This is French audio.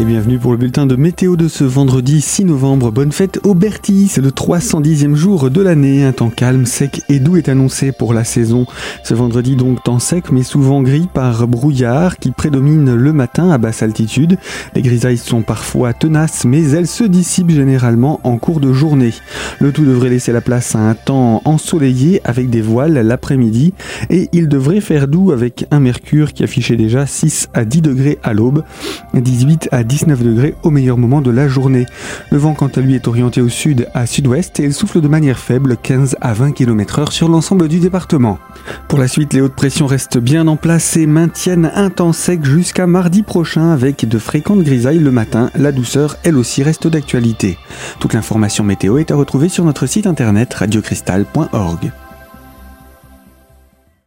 Et bienvenue pour le bulletin de météo de ce vendredi 6 novembre. Bonne fête au Berti, c'est le 310e jour de l'année. Un temps calme, sec et doux est annoncé pour la saison. Ce vendredi donc temps sec mais souvent gris par brouillard qui prédomine le matin à basse altitude. Les grisailles sont parfois tenaces mais elles se dissipent généralement en cours de journée. Le tout devrait laisser la place à un temps ensoleillé avec des voiles l'après-midi et il devrait faire doux avec un mercure qui affichait déjà 6 à 10 degrés à l'aube, 18 à 19 degrés au meilleur moment de la journée. Le vent quant à lui est orienté au sud à sud-ouest et il souffle de manière faible 15 à 20 km heure sur l'ensemble du département. Pour la suite, les hautes pressions restent bien en place et maintiennent un temps sec jusqu'à mardi prochain avec de fréquentes grisailles le matin. La douceur, elle aussi, reste d'actualité. Toute l'information météo est à retrouver sur notre site internet radiocristal.org.